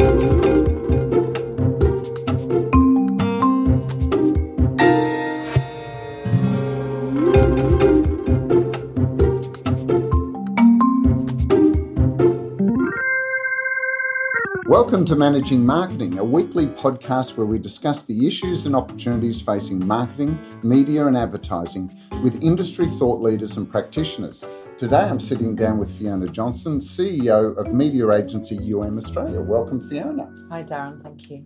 Welcome to Managing Marketing, a weekly podcast where we discuss the issues and opportunities facing marketing, media, and advertising with industry thought leaders and practitioners. Today I'm sitting down with Fiona Johnston, CEO of media agency UM Australia. Welcome, Fiona. Hi, Darren. Thank you.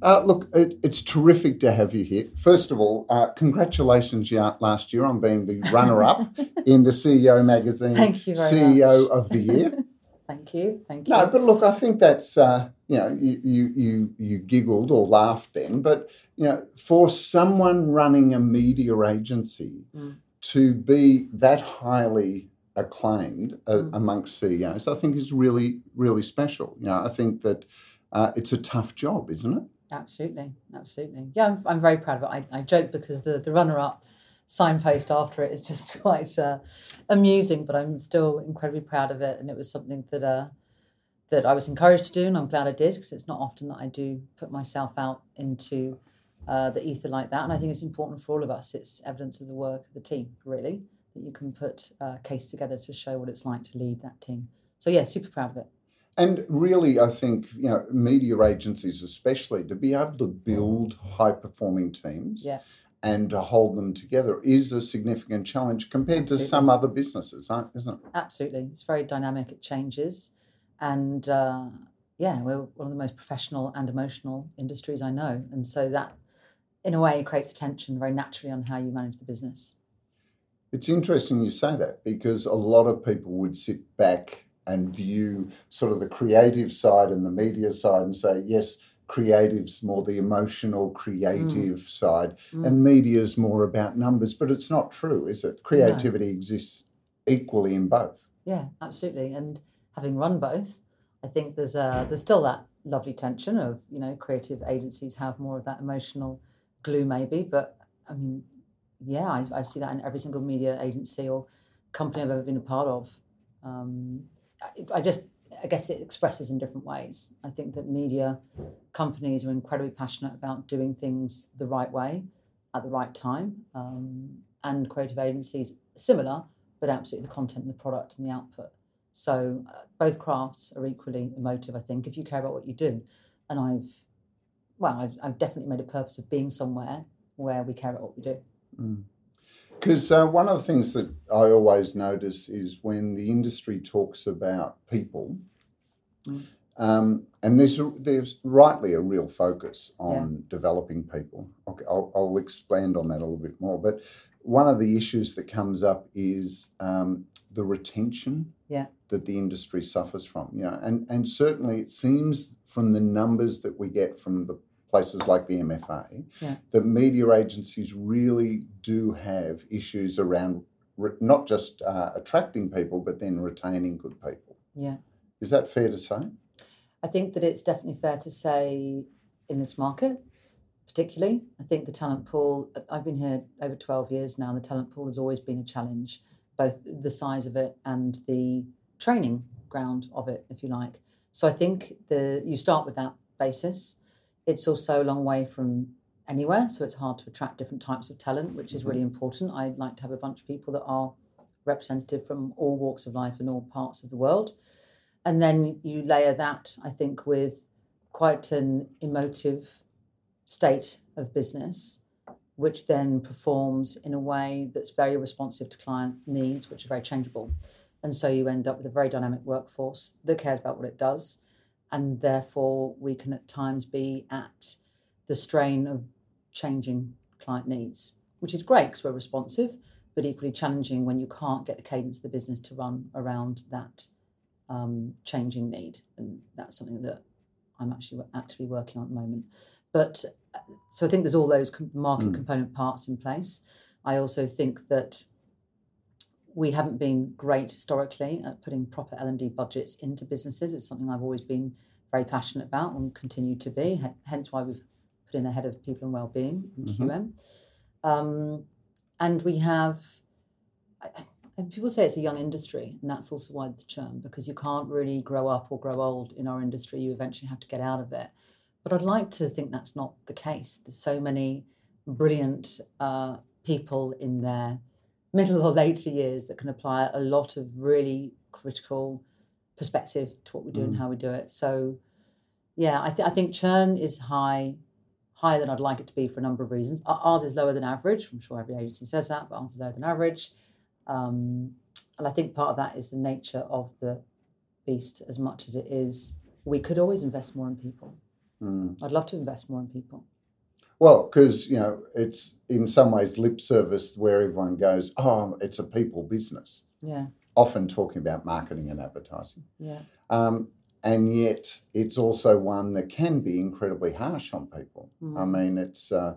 Uh, look, it, it's terrific to have you here. First of all, uh, congratulations last year on being the runner up in the CEO magazine Thank you very CEO much. of the Year. Thank you. Thank you. No, but look, I think that's uh, you know you, you you you giggled or laughed then, but you know for someone running a media agency Mm. to be that highly acclaimed uh, Mm. amongst CEOs, I think is really really special. You know, I think that uh, it's a tough job, isn't it? Absolutely. Absolutely. Yeah, I'm, I'm very proud of it. I, I joke because the, the runner up signpost after it is just quite uh, amusing, but I'm still incredibly proud of it. And it was something that uh, that I was encouraged to do, and I'm glad I did because it's not often that I do put myself out into uh, the ether like that. And I think it's important for all of us. It's evidence of the work of the team, really, that you can put a case together to show what it's like to lead that team. So, yeah, super proud of it. And really, I think you know media agencies, especially, to be able to build high performing teams. Yeah. And to hold them together is a significant challenge compared to some other businesses, isn't it? Absolutely. It's very dynamic, it changes. And uh, yeah, we're one of the most professional and emotional industries I know. And so that, in a way, creates a tension very naturally on how you manage the business. It's interesting you say that because a lot of people would sit back and view sort of the creative side and the media side and say, yes, creative's more the emotional, creative side, Mm. and media's more about numbers. But it's not true, is it? Creativity exists equally in both. Yeah, absolutely. And having run both, I think there's a, there's still that lovely tension of you know creative agencies have more of that emotional glue maybe, but I mean, yeah, I, I see that in every single media agency or company I've ever been a part of. Um, I, I just I guess it expresses in different ways. I think that media companies are incredibly passionate about doing things the right way at the right time, um, and creative agencies similar, but absolutely the content and the product and the output. So uh, both crafts are equally emotive, I think, if you care about what you do. And I've, well, I've, I've definitely made a purpose of being somewhere where we care about what we do. Because uh, one of the things that I always notice is when the industry talks about people, Mm. um, and there's a, there's rightly a real focus on developing people. Okay, I'll, I'll expand on that a little bit more. But one of the issues that comes up is um, the retention Yeah. that the industry suffers from. You know, and and certainly it seems from the numbers that we get from the places like the MFA Yeah. that media agencies really do have issues around re- not just uh, attracting people, but then retaining good people. Yeah. Is that fair to say? I think that it's definitely fair to say in this market, particularly, I think the talent pool, I've been here over 12 years now, and the talent pool has always been a challenge, both the size of it and the training ground of it, if you like. So I think the you start with that basis. It's also a long way from anywhere, so it's hard to attract different types of talent, which is really mm-hmm. important. I'd like to have a bunch of people that are representative from all walks of life and all parts of the world. And then you layer that, I think, with quite an emotive state of business, which then performs in a way that's very responsive to client needs, which are very changeable. And so you end up with a very dynamic workforce that cares about what it does. And therefore, we can at times be at the strain of changing client needs, which is great because we're responsive, but equally challenging when you can't get the cadence of the business to run around that um, changing need. And that's something that I'm actually actively working on at the moment. But uh, so I think there's all those market Mm. component parts in place. I also think that we haven't been great historically at putting proper L&D budgets into businesses. It's something I've always been very passionate about and continue to be, hence why we've put in a head of people and well-being in Mhm. QM. Um, and we have, And people say it's a young industry, and that's also why the churn because you can't really grow up or grow old in our industry. You eventually have to get out of it. But I'd like to think that's not the case. There's so many brilliant uh, people in their middle or later years that can apply a lot of really critical perspective to what we do and Mm. how we do it. So, yeah, I, th- I think churn is high, higher than I'd like it to be for a number of reasons. Ours is lower than average. I'm sure every agency says that, but ours is lower than average. Um, and I think part of that is the nature of the beast as much as it is. We could always invest more in people. Mm. I'd love to invest more in people. Well, because you know it's in some ways lip service where everyone goes, "Oh, it's a people business." Yeah, Often talking about marketing and advertising, yeah, um, and yet it's also one that can be incredibly harsh on people. I Mm. mean, it's uh,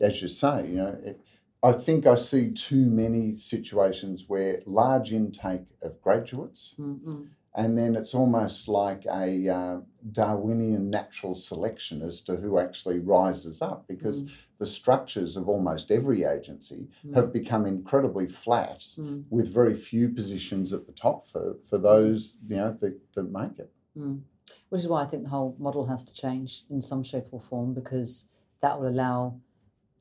as you say, you know. It, I think I see too many situations where large intake of graduates, Mm-mm. And then it's almost like a uh, Darwinian natural selection as to who actually rises up because Mm. the structures of almost every agency Mm. have become incredibly flat Mm. with very few positions at the top for, for those you know that, that make it. Mm. Which is why I think the whole model has to change in some shape or form because that will allow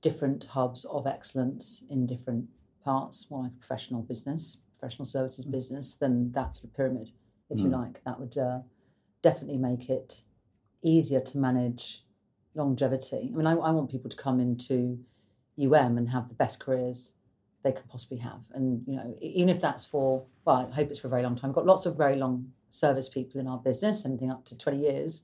different hubs of excellence in different parts, more like a professional business, professional services business, than that sort of pyramid, if you Mm. like. That would uh, definitely make it easier to manage longevity. I mean, I, I want people to come into UM and have the best careers they can possibly have. And, you know, even if that's for, well, I hope it's for a very long time. We've got lots of very long service people in our business, anything up to 20 years.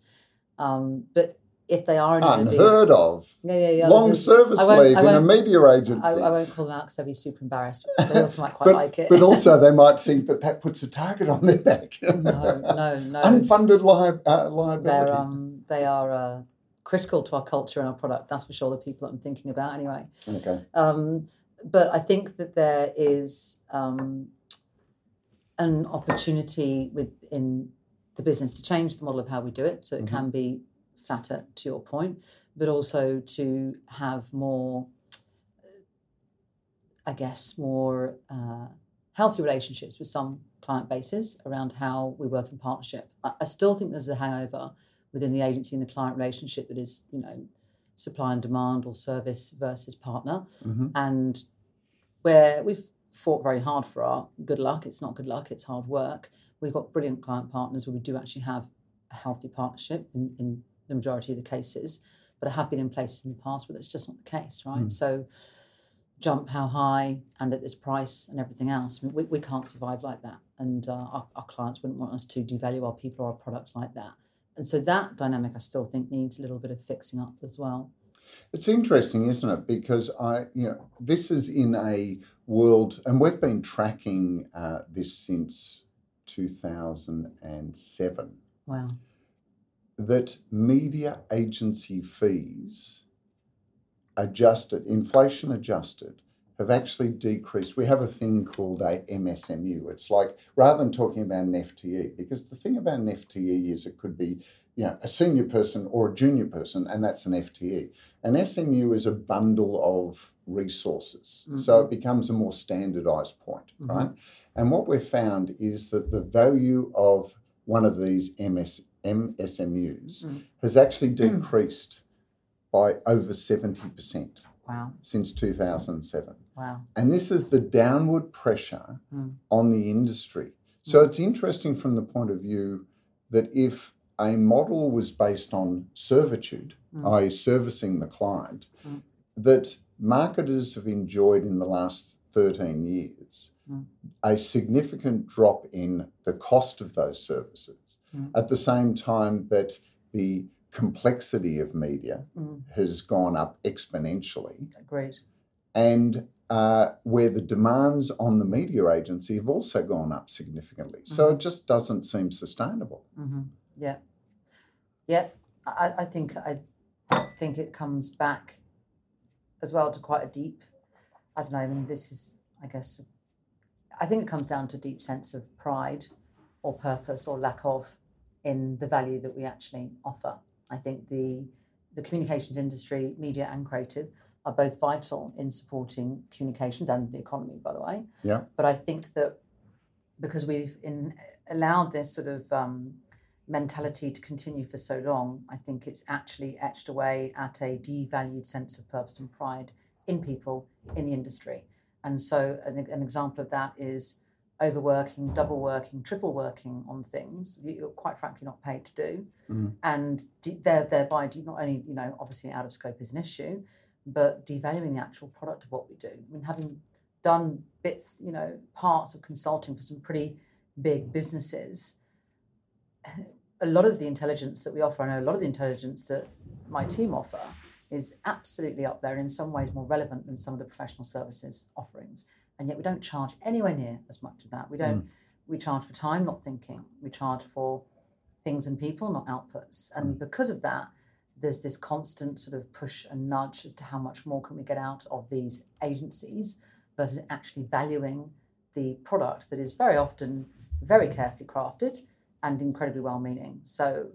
Um, but if they are only going to. Unheard of. Yeah, yeah, yeah. Long this service leave in a media agency. I, I won't call them out because they'll be super embarrassed. They also might quite but, like it. but also they might think that that puts a target on their back. no, no, no. Unfunded li- uh, liability. Um, they are uh, critical to our culture and our product. That's for sure. The people that I'm thinking about, anyway. okay. Um, but I think that there is um, an opportunity within the business to change the model of how we do it, so it Mhm. can be flatter, to your point, but also to have more, I guess, more uh, healthy relationships with some client bases around how we work in partnership. I, I still think there's a hangover within the agency and the client relationship that is, you know, supply and demand or service versus partner. Hmm and where we've fought very hard for our good luck it's not good luck it's hard work. We've got brilliant client partners where we do actually have a healthy partnership in, in the majority of the cases but I have been in places in the past where that's just not the case right? Mm. so jump how high and at this price and everything else I mean, we, we can't survive like that. And uh, our, our clients wouldn't want us to devalue our people or our product like that. And so that dynamic I still think needs a little bit of fixing up as well. It's interesting, isn't it? Because I, you know, this is in a world, and we've been tracking uh, this since 2007, wow that media agency fees adjusted, inflation adjusted, have actually decreased. We have a thing called a MSMU. It's like rather than talking about an FTE, because the thing about an FTE is it could be you know, a senior person or a junior person, and that's an FTE. An SMU is a bundle of resources. So it becomes a more standardized point, Mhm. right? And what we've found is that the value of one of these MS, MSMUs Mm. has actually decreased by over 70% wow since 2007. wow And this is the downward pressure Mm. on the industry. So it's interesting from the point of view that if a model was based on servitude, Mm. i.e., servicing the client, Mm. that marketers have enjoyed in the last 13 years Mm. a significant drop in the cost of those services Mm. at the same time that the complexity of media Mm. has gone up exponentially Great. and uh, where the demands on the media agency have also gone up significantly. So it just doesn't seem sustainable. hmm Yeah. Yeah. I, I think I think it comes back as well to quite a deep. I don't know. I mean, this is, I guess, I think it comes down to a deep sense of pride, or purpose, or lack of, in the value that we actually offer. I think the the communications industry, media and creative, are both vital in supporting communications and the economy, by the way. Yeah. But I think that because we've in, allowed this sort of um, mentality to continue for so long, I think it's actually etched away at a devalued sense of purpose and pride in people in the industry. And so, an, an example of that is overworking, double working, triple working on things you're quite frankly not paid to do, Mhm. and de- there, thereby do not only you know obviously out of scope is an issue, but devaluing the actual product of what we do. I mean, having done bits, you know, parts of consulting for some pretty big businesses, a lot of the intelligence that we offer, I know a lot of the intelligence that my team offer is absolutely up there in some ways more relevant than some of the professional services offerings and yet we don't charge anywhere near as much of that. We don't mm. we charge for time not thinking. We charge for things and people not outputs. And mm. because of that there's this constant sort of push and nudge as to how much more can we get out of these agencies versus actually valuing the product that is very often very mm. carefully crafted and incredibly well meaning so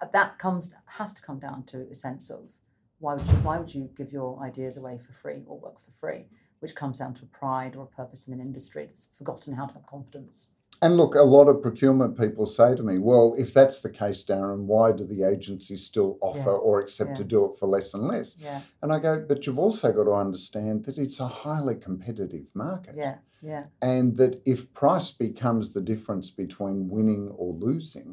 uh, that comes has to come down to a sense of why would you why would you give your ideas away for free or work for free which comes down to pride or a purpose in an industry that's forgotten how to have confidence And look, a lot of procurement people say to me, well, if that's the case, Darren, why do the agencies still offer Yeah. or accept to do it for less and less? yeah And I go, but you've also got to understand that it's a highly competitive market. yeah yeah And that if price becomes the difference between winning or losing,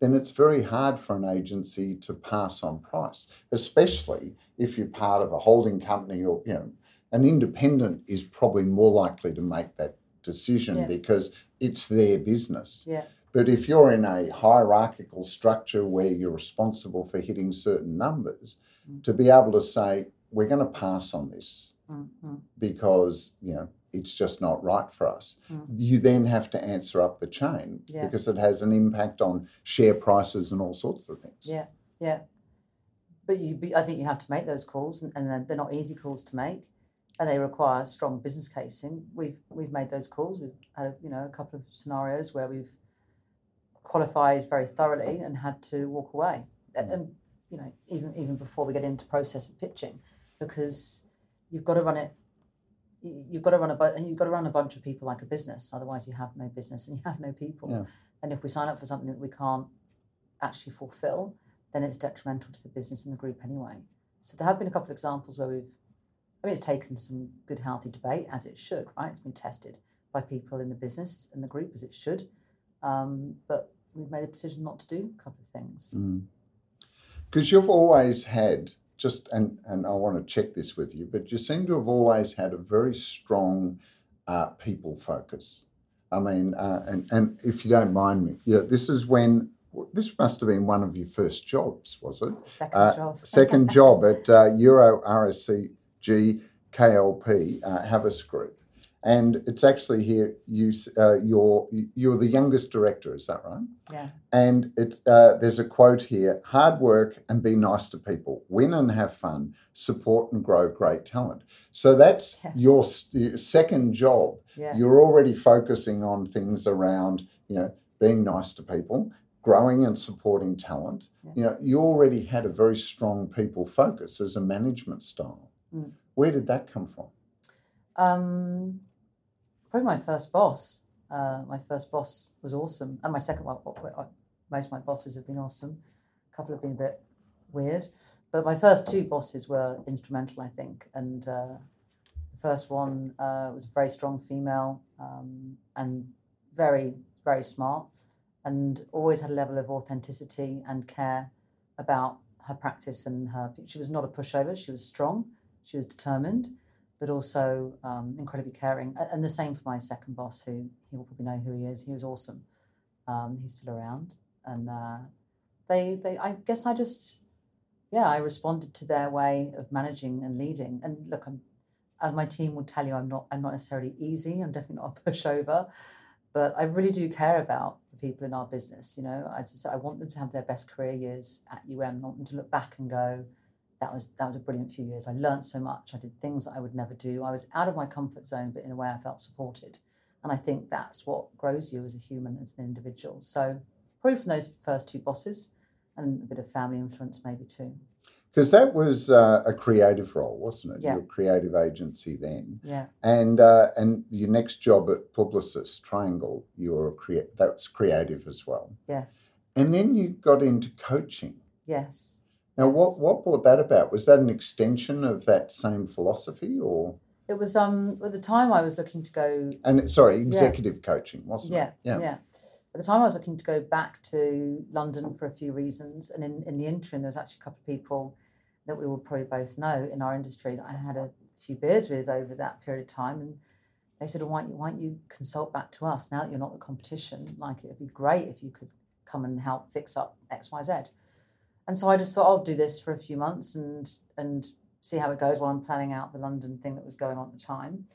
then it's very hard for an agency to pass on price, especially if you're part of a holding company or, you know, an independent is probably more likely to make that decision Yeah. because it's their business. yeah But if you're in a hierarchical structure where you're responsible for hitting certain numbers, Mm. to be able to say, we're going to pass on this mm, mm, because, you know, it's just not right for us. Mm. You then have to answer up the chain Yeah. because it has an impact on share prices and all sorts of things. yeah yeah but you I think you have to make those calls and, and they're not easy calls to make and they require strong business casing we've we've made those calls. We've had you know a couple of scenarios where we've qualified very thoroughly and had to walk away. And, hmm. and you know even even before we get into process of pitching because you've got to run it you- you've got to run a you've got to run a bunch of people like a business otherwise you have no business and you have no people. Yeah. and if we sign up for something that we can't actually fulfill then it's detrimental to the business and the group anyway. So there have been a couple of examples where we've I mean it's taken some good healthy debate as it should right? It's been tested by people in the business and the group as it should. Um, but we've made a decision not to do a couple of things. Because you've always had, just, and, and I want to check this with you, but you seem to have always had a very strong uh, people focus. I mean, uh, and, and if you don't mind me, yeah, this is when, this must have been one of your first jobs, was it? second Uh, job. second job at uh, Euro RSCG KLP uh, Havas Group, and it's actually here. you uh, you're you're the youngest director, is that right? yeah And it's uh, there's a quote here: "Hard work and be nice to people, win and have fun, support and grow great talent." So that's Yeah. your, your second job. yeah You're already focusing on things around you know being nice to people, growing and supporting talent. Yeah. You know, you already had a very strong people focus as a management style. Mm. Where did that come from? Um, probably my first boss. Uh, my first boss was awesome, and my second one. well, Most of my bosses have been awesome. A couple have been a bit weird, but my first two bosses were instrumental, I think. And uh, the first one uh, was a very strong female um, and very, very smart, and always had a level of authenticity and care about her practice and her. She was not a pushover. She was strong. She was determined but also um, incredibly caring. And the same for my second boss, who he will probably know who he is. He was awesome. Um, he's still around, and uh, they, they, I guess, I just, yeah, I responded to their way of managing and leading. And look, I'm, and my team will tell you, I'm not, I'm not necessarily easy. I'm definitely not a pushover, but I really do care about the people in our business. You know, as I said, I want them to have their best career years at UM. I want them to look back and go, that was that was a brilliant few years. I learned so much. I did things that I would never do. I was out of my comfort zone, but in a way I felt supported. And I think that's what grows you as a human, as an individual. So probably from those first two bosses and a bit of family influence maybe too. Because that was uh, a creative role, wasn't it? Yeah. Your creative agency then, Yeah. and uh, and your next job at Publicis Triangle, you were a crea- that's creative as well. Yes. And then you got into coaching. Yes. Now, what what brought that about? Was that an extension of that same philosophy, or It was um at the time I was looking to go and sorry, executive coaching, wasn't yeah, it? yeah. At the time, I was looking to go back to London for a few reasons, and in, in the interim, there was actually a couple of people that we will probably both know in our industry that I had a few beers with over that period of time, and they said, well, "Why don't you, why don't you consult back to us now that you're not the competition? Like it would be great if you could come and help fix up X, Y, Z." And so I just thought I'll do this for a few months and and see how it goes while I'm planning out the London thing that was going on at the time,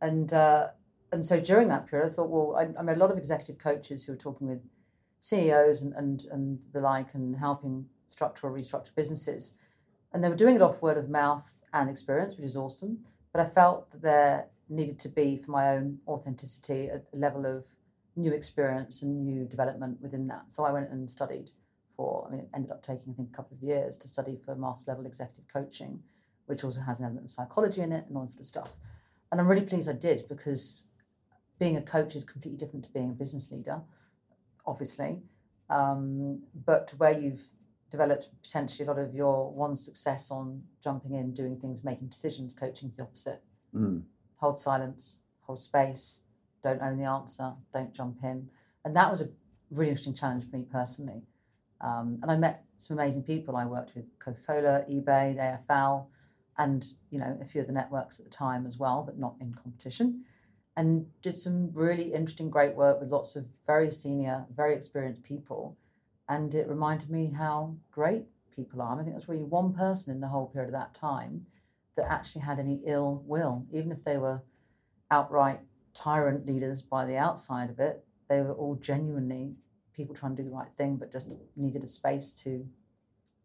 and. Uh, and so during that period, I thought, well, I, I met a lot of executive coaches who were talking with CEOs and, and, and the like and helping structure or restructure businesses. And they were doing it off word of mouth and experience, which is awesome. But I felt that there needed to be, for my own authenticity, a, a level of new experience and new development within that. So I went and studied for, I mean, it ended up taking, I think, a couple of years to study for master level executive coaching, which also has an element of psychology in it and all this sort of stuff. And I'm really pleased I did because being a coach is completely different to being a business leader, obviously. Um, but where you've developed potentially a lot of your one success on jumping in, doing things, making decisions, coaching is the opposite. Mm. Hold silence, hold space, don't own the answer, don't jump in. And that was a really interesting challenge for me personally. Um, and I met some amazing people. I worked with Coca Cola, eBay, AFL, and you know a few of the networks at the time as well, but not in competition and did some really interesting, great work with lots of very senior, very experienced people. And it reminded me how great people are. And I think there's really one person in the whole period of that time that actually had any ill will, even if they were outright tyrant leaders by the outside of it. They were all genuinely people trying to do the right thing, but just needed a space to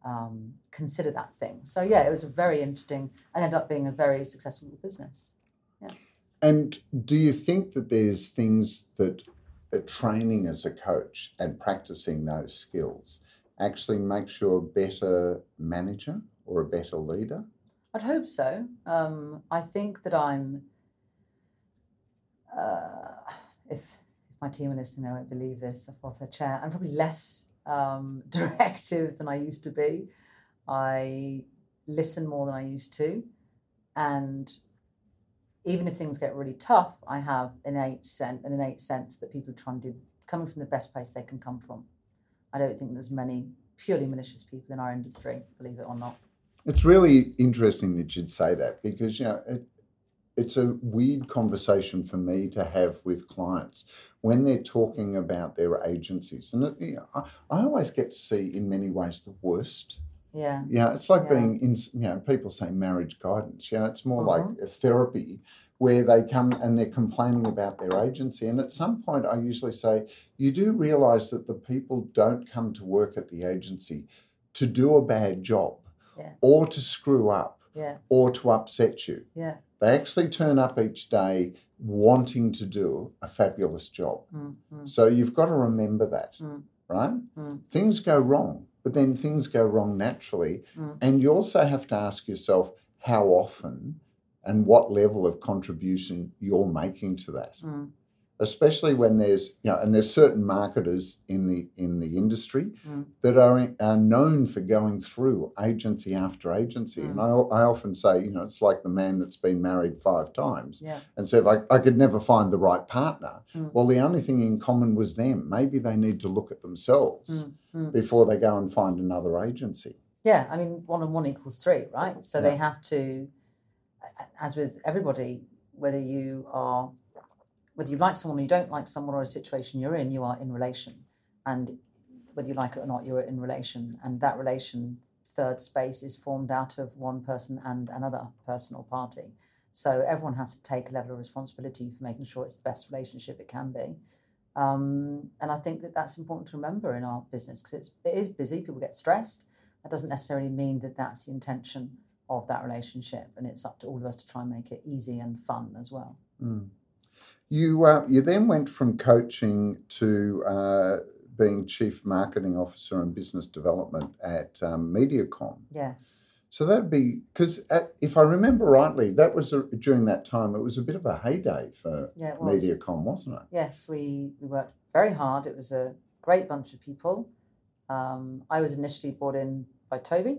um, consider that thing. So yeah, it was a very interesting and ended up being a very successful business. Yeah. And do you think that there's things that training as a coach and practicing those skills actually makes you a better manager or a better leader? I'd hope so. Um, I think that I'm. Uh, if my team are listening, they won't believe this. Off their chair. I'm probably less um, directive than I used to be. I listen more than I used to, and even if things get really tough, I have innate sense, an innate sense that people are trying to do coming from the best place they can come from. I don't think there's many purely malicious people in our industry, believe it or not. It's really interesting that you'd say that because you know it, it's a weird conversation for me to have with clients when they're talking about their agencies, and it, you know, I, I always get to see in many ways the worst. Yeah. Yeah, it's like Yeah. being in. You know, people say marriage guidance. You know, it's more Mhm. like a therapy where they come and they're complaining about their agency. And at some point, I usually say, you do realize that the people don't come to work at the agency to do a bad job Yeah. or to screw up Yeah. or to upset you. Yeah. They actually turn up each day wanting to do a fabulous job. Mm, mm, So you've got to remember that, Mm. right? Mm. Things go wrong, but then things go wrong naturally. Mm. And you also have to ask yourself how often and what level of contribution you're making to that. Mm, Especially when there's, you know, and there's certain marketers in the in the industry Mm. that are, are known for going through agency after agency. And I, I often say, you know, it's like the man that's been married five times yeah. and said, I, I could never find the right partner. Mm. Well, the only thing in common was them. Maybe they need to look at themselves Mm, mm. before they go and find another agency. Yeah, I mean, one and one equals three, right? So Yeah. they have to, as with everybody, whether you are, whether you like someone or you don't like someone or a situation you're in, you are in relation. And whether you like it or not, you're in relation. And that relation, third space, is formed out of one person and another person or party. So everyone has to take a level of responsibility for making sure it's the best relationship it can be. Um, and I think that that's important to remember in our business because it's it is busy. People get stressed. That doesn't necessarily mean that that's the intention of that relationship, and it's up to all of us to try and make it easy and fun as well. Mm. You uh, you then went from coaching to uh, being chief marketing officer and business development at um, MediaCom. Yes. So that'd be because if I remember rightly, that was a, during that time. It was a bit of a heyday for Yeah, was. MediaCom, wasn't it? Yes, we, we worked very hard. It was a great bunch of people. Um, I was initially brought in by Toby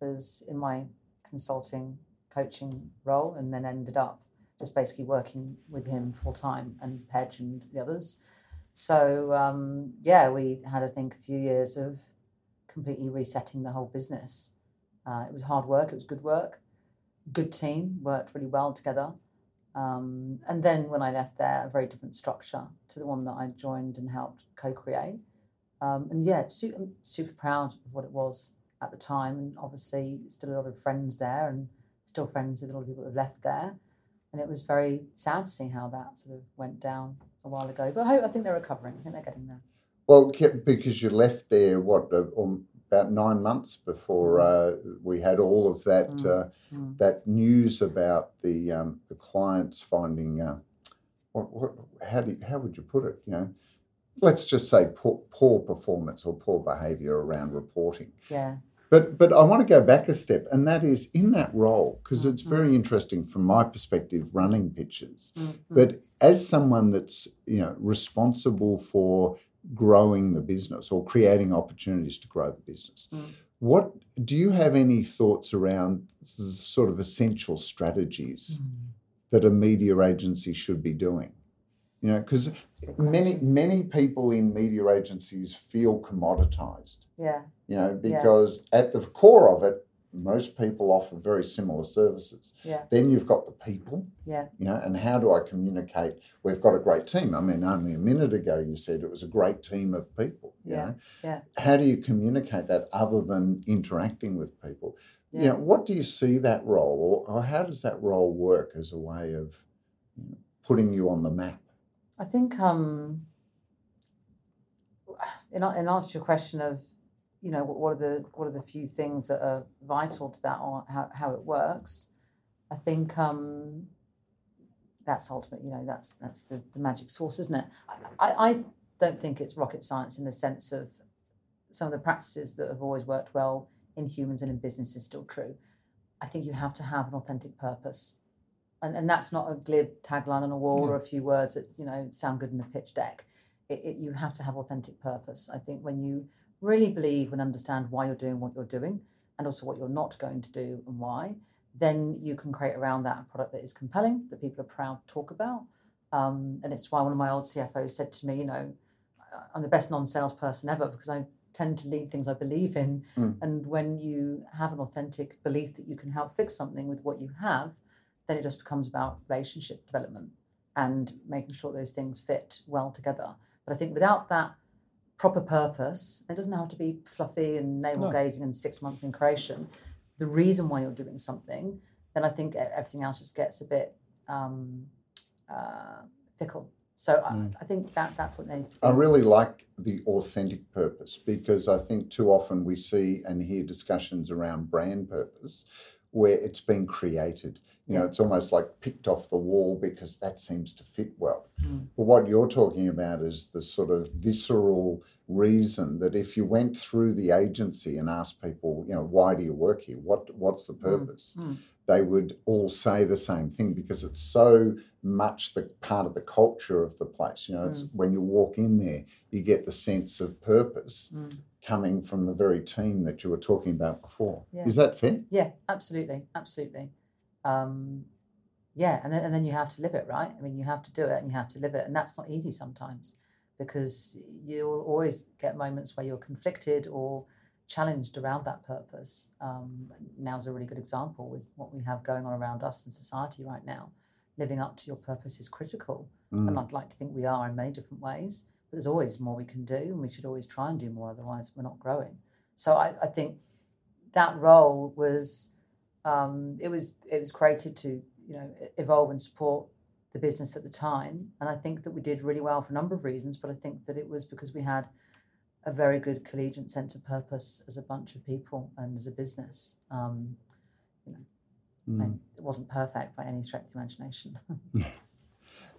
as in my consulting coaching role and then ended up just basically working with him full time and Pedge and the others. So um, yeah, we had I think a few years of completely resetting the whole business. Uh, it was hard work. It was good work. Good team worked really well together. Um, and then when I left there, a very different structure to the one that I joined and helped co-create. Um, and yeah, su- I'm super proud of what it was at the time. And obviously, still a lot of friends there, and still friends with a lot of people that have left there. And it was very sad to see how that sort of went down a while ago. But I, hope, I think they're recovering. I think they're getting there. Well, because you left there, what, uh, um, about nine months before uh, we had all of that Mm, uh, mm. that news about the um, the clients finding uh, what, what how do you, how would you put it? You know, let's just say poor, poor performance or poor behaviour around reporting. Yeah. But but I want to go back a step, and that is in that role because it's Mhm. very interesting from my perspective, running pitches. Mm, mm. But as someone that's you know responsible for growing the business or creating opportunities to grow the business, Mm. what do you have any thoughts around sort of essential strategies Mm. that a media agency should be doing? You know, because That's a big many many people in media agencies feel commoditized. Yeah. You know, Yeah. because at the core of it, most people offer very similar services. Yeah. Then you've got the people, Yeah. you know, and how do I communicate? We've got a great team. I mean, only a minute ago you said it was a great team of people. You Yeah, know? yeah. How do you communicate that other than interacting with people? Yeah. You know, what do you see that role, or, or how does that role work as a way of putting you on the map? I think um, in, in answer to your question of, you know, what, what are the what are the few things that are vital to that or how, how it works, I think um, that's ultimate. You know, that's that's the, the magic source, isn't it? I, I, I don't think it's rocket science in the sense of some of the practices that have always worked well in humans and in business is still true. I think you have to have an authentic purpose. And, and that's not a glib tagline on a wall or a few words that you know sound good in a pitch deck. It, it, you have to have authentic purpose. I think when you really believe and understand why you're doing what you're doing, and also what you're not going to do and why, then you can create around that a product that is compelling, that people are proud to talk about. Um, and it's why one of my old CFOs said to me, you know, I'm the best non-salesperson ever because I tend to lead things I believe in. Mm. And when you have an authentic belief that you can help fix something with what you have, then it just becomes about relationship development and making sure those things fit well together. But I think without that proper purpose, it doesn't have to be fluffy and navel gazing and six months in creation. The reason why you're doing something, then I think everything else just gets a bit um, uh, fickle. So I, I think that that's what needs to be. I really like the authentic purpose because I think too often we see and hear discussions around brand purpose where it's been created. You know, it's almost like picked off the wall because that seems to fit well. Mm. But what you're talking about is the sort of visceral reason that if you went through the agency and asked people, you know, why do you work here? What what's the purpose? mm. They would all say the same thing because it's so much the part of the culture of the place. You know, it's when you walk in there, you get the sense of purpose Mm. coming from the very team that you were talking about before. Yeah. Is that fair? Yeah, absolutely, absolutely. Um, yeah, and then and then you have to live it, right? I mean, you have to do it and you have to live it, and that's not easy sometimes because you'll always get moments where you're conflicted or challenged around that purpose. Um, now's a really good example with what we have going on around us in society right now. Living up to your purpose is critical, Mm. and I'd like to think we are in many different ways. But there's always more we can do, and we should always try and do more. Otherwise, we're not growing. So I, I think that role was um, it was it was created to you know evolve and support the business at the time, and I think that we did really well for a number of reasons. But I think that it was because we had a very good collegiate sense of purpose as a bunch of people and as a business. Um, you know, Mm. and it wasn't perfect by any stretch of the imagination.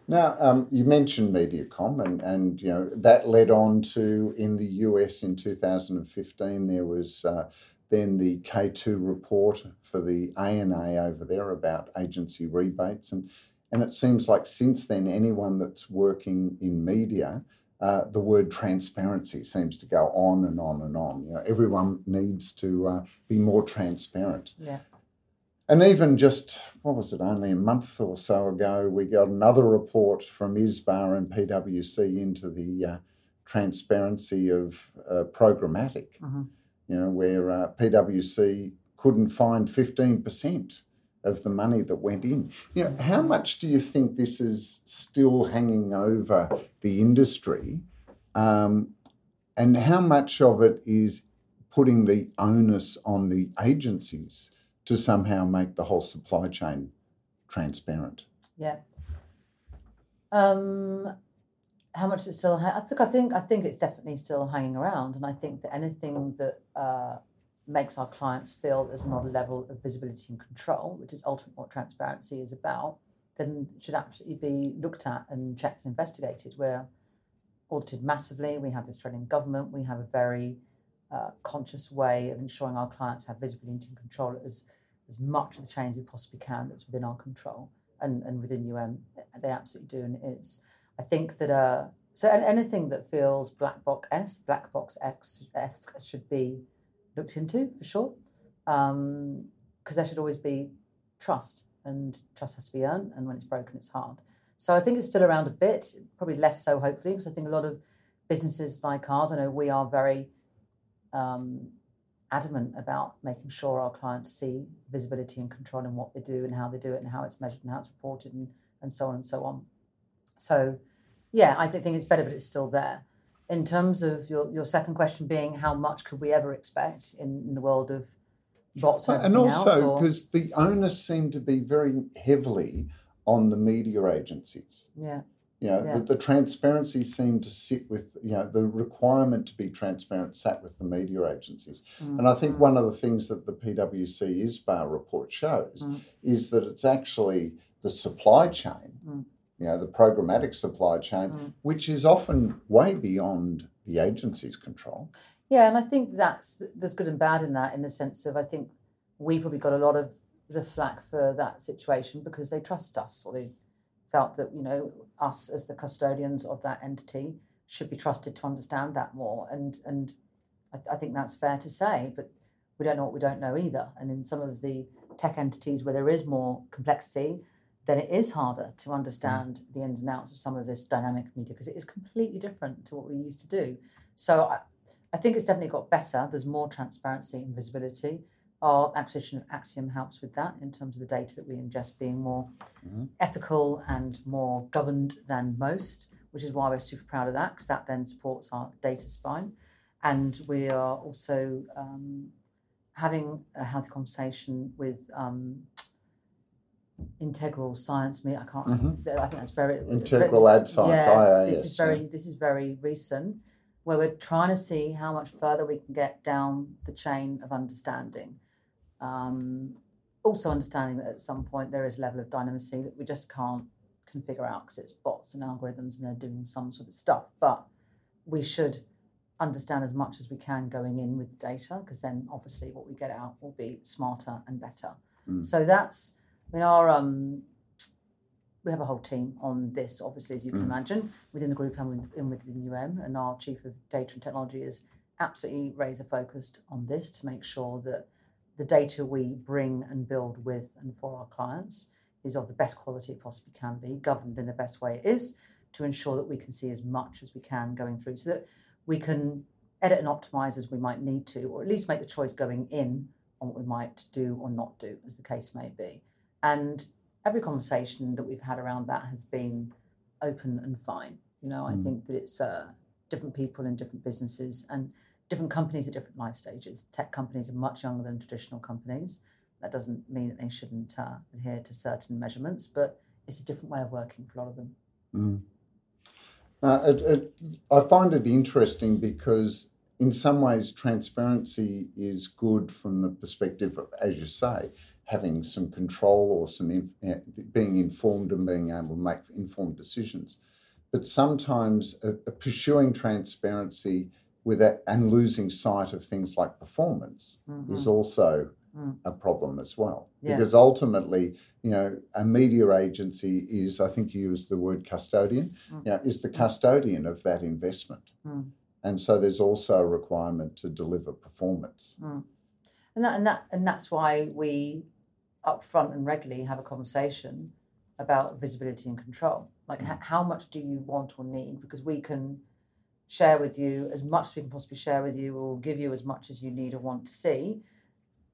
Now, um, you mentioned MediaCom, and, and you know that led on to in the US in 2015 there was uh, then the K2 report for the ANA over there about agency rebates. And, and it seems like since then, anyone that's working in media, uh, the word transparency seems to go on and on and on. You know, everyone needs to uh, be more transparent. Yeah. And even just, what was it, only a month or so ago, we got another report from ISBA and PwC into the uh, transparency of uh, programmatic, Mm-hmm. You know, where uh, PwC couldn't find 15% of the money that went in. You know, how much do you think this is still hanging over the industry? Um, and how much of it is putting the onus on the agencies to somehow make the whole supply chain transparent? Yeah. Um, how much is still? I think I think I think it's definitely still hanging around, and I think that anything that uh, makes our clients feel there's not a level of visibility and control, which is ultimately what transparency is about, then should absolutely be looked at and checked and investigated. We're audited massively. We have the Australian government. We have a very uh, conscious way of ensuring our clients have visibility and control as as much of the change we possibly can that's within our control and, and within UM. They absolutely do, and it is. I think that uh, so anything that feels black box S, black box X, S should be looked into for sure, because um, there should always be trust, and trust has to be earned, and when it's broken, it's hard. So I think it's still around a bit, probably less so, hopefully, because I think a lot of businesses like ours, I know we are very um, adamant about making sure our clients see visibility and control in what they do and how they do it and how it's measured and how it's reported and, and so on and so on. So, yeah, I think it's better, but it's still there. In terms of your, your second question being how much could we ever expect in, in the world of bots and, and also because the onus seemed to be very heavily on the media agencies. Yeah. You know, Yeah. the, the transparency seemed to sit with, you know, the requirement to be transparent sat with the media agencies. Mm, And I think mm, one of the things that the PwC ISBA report shows Mm. is that it's actually the supply chain, Mm. You know, the programmatic supply chain, Mm. which is often way beyond the agency's control. Yeah, and I think that's there's good and bad in that, in the sense of I think we probably got a lot of the flack for that situation because they trust us or they felt that you know us as the custodians of that entity should be trusted to understand that more, and and I, I think that's fair to say, but we don't know what we don't know either, and in some of the tech entities where there is more complexity. Then it is harder to understand the ins and outs of some of this dynamic media because it is completely different to what we used to do. So I, I think it's definitely got better. There's more transparency and visibility. Our acquisition of Acxiom helps with that in terms of the data that we ingest being more Mhm. ethical and more governed than most, which is why we're super proud of that because that then supports our data spine. And we are also um, having a healthy conversation with um, integral science. Me, I can't. Mhm. I think that's very Integral Ad Science, Yeah, this is very this is very recent, where we're trying to see how much further we can get down the chain of understanding. Um, also understanding that at some point there is a level of dynamism that we just can't configure out because it's bots and algorithms and they're doing some sort of stuff. But we should understand as much as we can going in with the data because then obviously what we get out will be smarter and better. Mm. So that's I mean our um we have a whole team on this, obviously, as you can Mm. imagine, within the group and within, within UM. And our chief of data and technology is absolutely razor focused on this to make sure that the data we bring and build with and for our clients is of the best quality it possibly can be, governed in the best way it is, to ensure that we can see as much as we can going through so that we can edit and optimize as we might need to, or at least make the choice going in on what we might do or not do, as the case may be. And every conversation that we've had around that has been open and fine. You know, I Mm. think that it's uh, different people in different businesses and different companies at different life stages. Tech companies are much younger than traditional companies. That doesn't mean that they shouldn't uh, adhere to certain measurements, but it's a different way of working for a lot of them. Mm. Uh, it, it, I find it interesting because, in some ways, transparency is good from the perspective of, as you say, having some control or some inf- uh, being informed and being able to make informed decisions. But sometimes uh, uh, pursuing transparency with that and losing sight of things like performance Mhm. is also Mm. a problem as well. Yeah. Because ultimately, you know, a media agency is, I think you used the word custodian, Mm. you know, is the custodian of that investment. Mm. And so there's also a requirement to deliver performance. And that and that and that's why we up front and regularly have a conversation about visibility and control. Like h- how much do you want or need? Because we can share with you as much as we can possibly share with you, or give you as much as you need or want to see.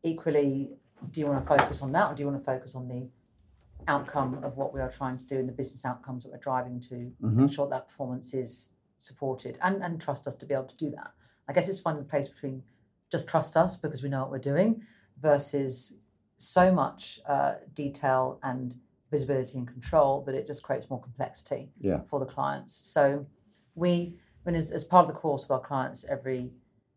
Equally, do you want to focus on that or do you want to focus on the outcome of what we are trying to do and the business outcomes that we're driving to Mhm. ensure that performance is supported and, and trust us to be able to do that. I guess it's finding the place between just trust us because we know what we're doing versus so much uh, detail and visibility and control that it just creates more complexity Yeah. for the clients. So we, I mean, as, as part of the course with our clients, every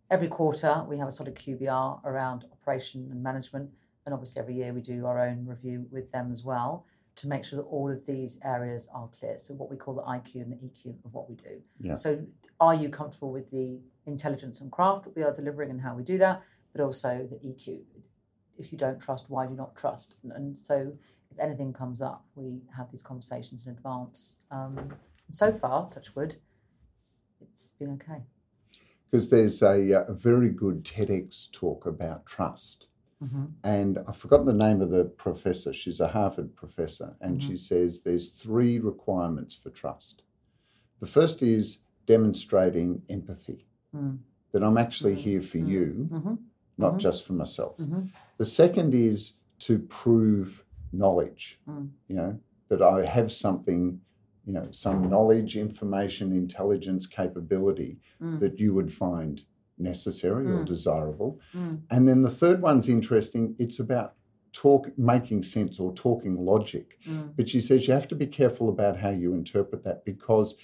every quarter we have a sort of QBR around operation and management, and obviously every year we do our own review with them as well to make sure that all of these areas are clear. So what we call the IQ and the EQ of what we do. Yeah. So are you comfortable with the intelligence and craft that we are delivering and how we do that, but also the EQ. If you don't trust, why do you not trust? And, and so if anything comes up, we have these conversations in advance. Um, so far, touch wood, it's been okay. Because there's a, uh, a very good TEDx talk about trust. Mm-hmm. And I've forgotten the name of the professor. She's a Harvard professor. And Mhm. she says there's three requirements for trust. The first is demonstrating empathy, Mm. that I'm actually Mm, here for mm, you, Mm-hmm. Not Mhm. just for myself. Mm-hmm. The second is to prove knowledge, Mm. you know, that I have something, you know, some knowledge, information, intelligence, capability Mm. that you would find necessary or Mm. desirable. Mm. And then the third one's interesting. It's about talk making sense or talking logic. Mm. But she says you have to be careful about how you interpret that because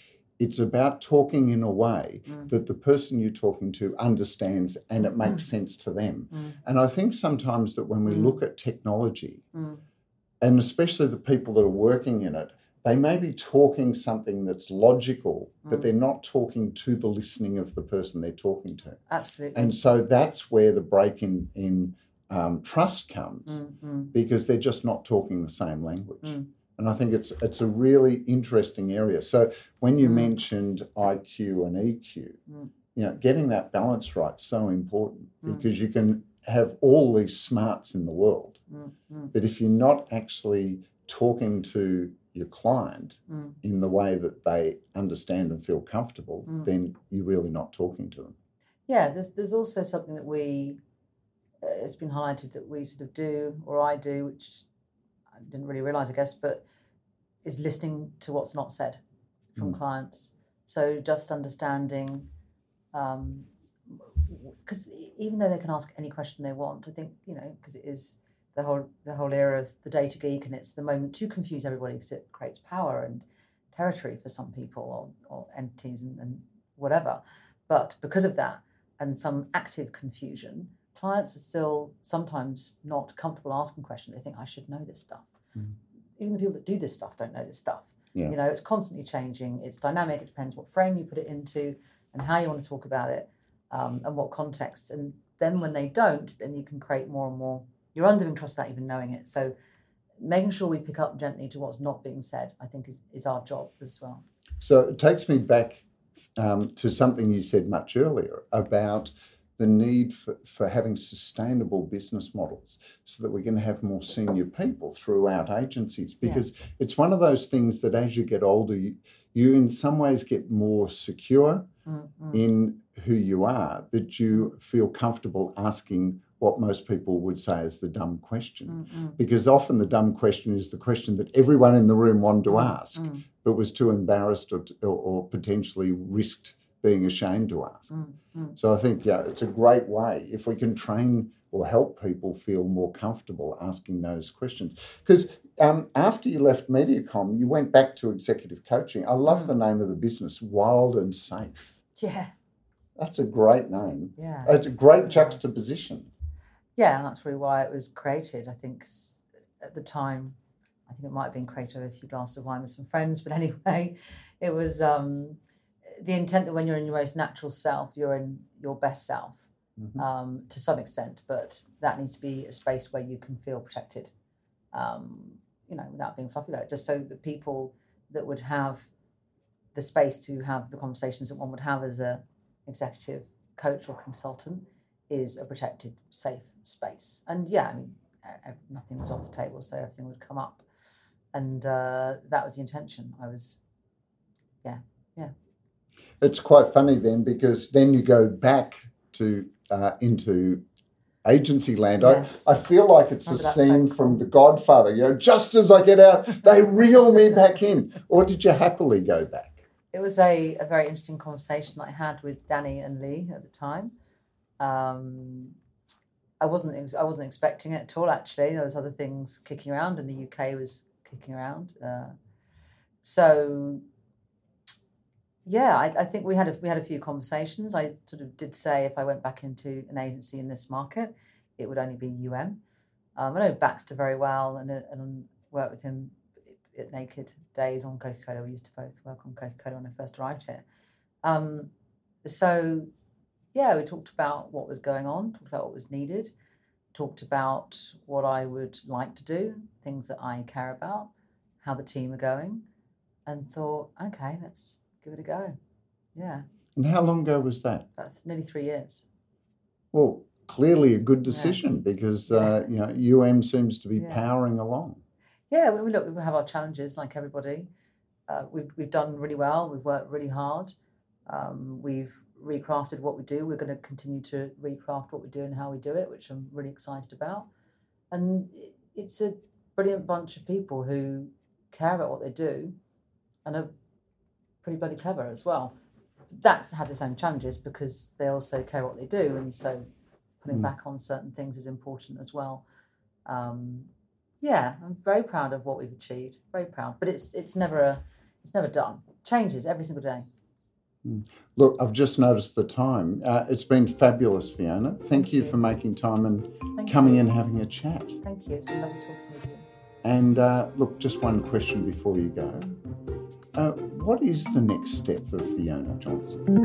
it's about talking in a way Mm. that the person you're talking to understands and it makes sense to them. Mm. And I think sometimes that when we Mm. look at technology, Mm. and especially the people that are working in it, they may be talking something that's logical, but Mm. they're not talking to the listening of the person they're talking to. Absolutely. And so that's where the break in, in um, trust comes Mm. Mm. because they're just not talking the same language. And I think it's it's a really interesting area. So when you Mm. mentioned IQ and EQ, Mm. you know, getting that balance right is so important Mm. because you can have all these smarts in the world, Mm. Mm. but if you're not actually talking to your client Mm. in the way that they understand and feel comfortable, then you're really not talking to them. Yeah, there's there's also something that we uh, it's been highlighted that we sort of do or I do, which didn't really realise, I guess, but is listening to what's not said from Mm. clients. So just understanding, because even though they can ask any question they want, I think you know because it is the whole the whole era of the data geek, and it's the moment to confuse everybody because it creates power and territory for some people or, or entities and, and whatever. But because of that and some active confusion, clients are still sometimes not comfortable asking questions. They think I should know this stuff. Mm. Even the people that do this stuff don't know this stuff. Yeah. You know, it's constantly changing. It's dynamic. It depends what frame you put it into and how you want to talk about it um, and what context. And then when they don't, then you can create more and more. You're undoing trust without even knowing it. So making sure we pick up gently to what's not being said, I think, is, is our job as well. So it takes me back um, to something you said much earlier about the need for, for having sustainable business models so that we're going to have more senior people throughout agencies. Yeah. because it's one of those things that as you get older you, you in some ways get more secure Mm, mm, in who you are that you feel comfortable asking what most people would say is the dumb question. Mm, mm, because often the dumb question is the question that everyone in the room wanted to mm, ask but was too embarrassed or, or, or potentially risked being ashamed to ask. mm, mm. So I think yeah, it's a great way if we can train or help people feel more comfortable asking those questions. Because um, after you left Mediacom, you went back to executive coaching. I love Mm. the name of the business, Wild and Safe. Yeah, That's a great name. yeah. It's a great juxtaposition. Yeah, and that's really why it was created. I think at the time, I think it might have been created over a few glasses of wine with some friends, but anyway, it was um, the intent that when you're in your most natural self, you're in your best self Mhm. um, to some extent, but that needs to be a space where you can feel protected, um, you know, without being fluffy about it, just so that people that would have the space to have the conversations that one would have as a executive coach or consultant is a protected, safe space. And yeah, I mean, nothing was off the table, so everything would come up, and uh, that was the intention. I was, yeah, yeah. It's quite funny then because then you go back to uh, into agency land. Yes. I, I feel like it's a Remember that scene from The Godfather. You know, just as I get out, they reel me back in. Or did you happily go back? It was a, a very interesting conversation that I had with Danny and Lee at the time. Um, I wasn't ex- I wasn't expecting it at all. Actually, there was other things kicking around, and the UK was kicking around. Uh, so, yeah, I, I think we had a, we had a few conversations. I sort of did say if I went back into an agency in this market, it would only be UM. Um, I know Baxter very well, and uh, and worked with him at Naked Days on Coca Cola. We used to both work on Coca Cola when I first arrived here. Um, so, yeah, we talked about what was going on, talked about what was needed, talked about what I would like to do, things that I care about, how the team are going, and thought, okay, let's give it a go. Yeah, And how long ago was that? that's nearly three years. Well, clearly a good decision because uh, you know UM seems to be Yeah. powering along. Yeah, we, we look, we have our challenges like everybody. Uh, we've, we've done really well. We've worked really hard. Um, we've recrafted what we do. We're going to continue to recraft what we do and how we do it, which I'm really excited about. And it's a brilliant bunch of people who care about what they do and are pretty bloody clever as well. That has its own challenges because they also care what they do, and so putting Mm. back on certain things is important as well. Um, yeah, I'm very proud of what we've achieved. Very proud, but it's it's never a it's never done. Changes every single day. Look, I've just noticed the time. Uh, it's been fabulous, Fiona. Thank, you, you. for making time and Thank coming you. in having a chat. Thank you. It's been lovely talking with you. And uh, look, just one question before you go. Uh, what is the next step for Fiona Johnston?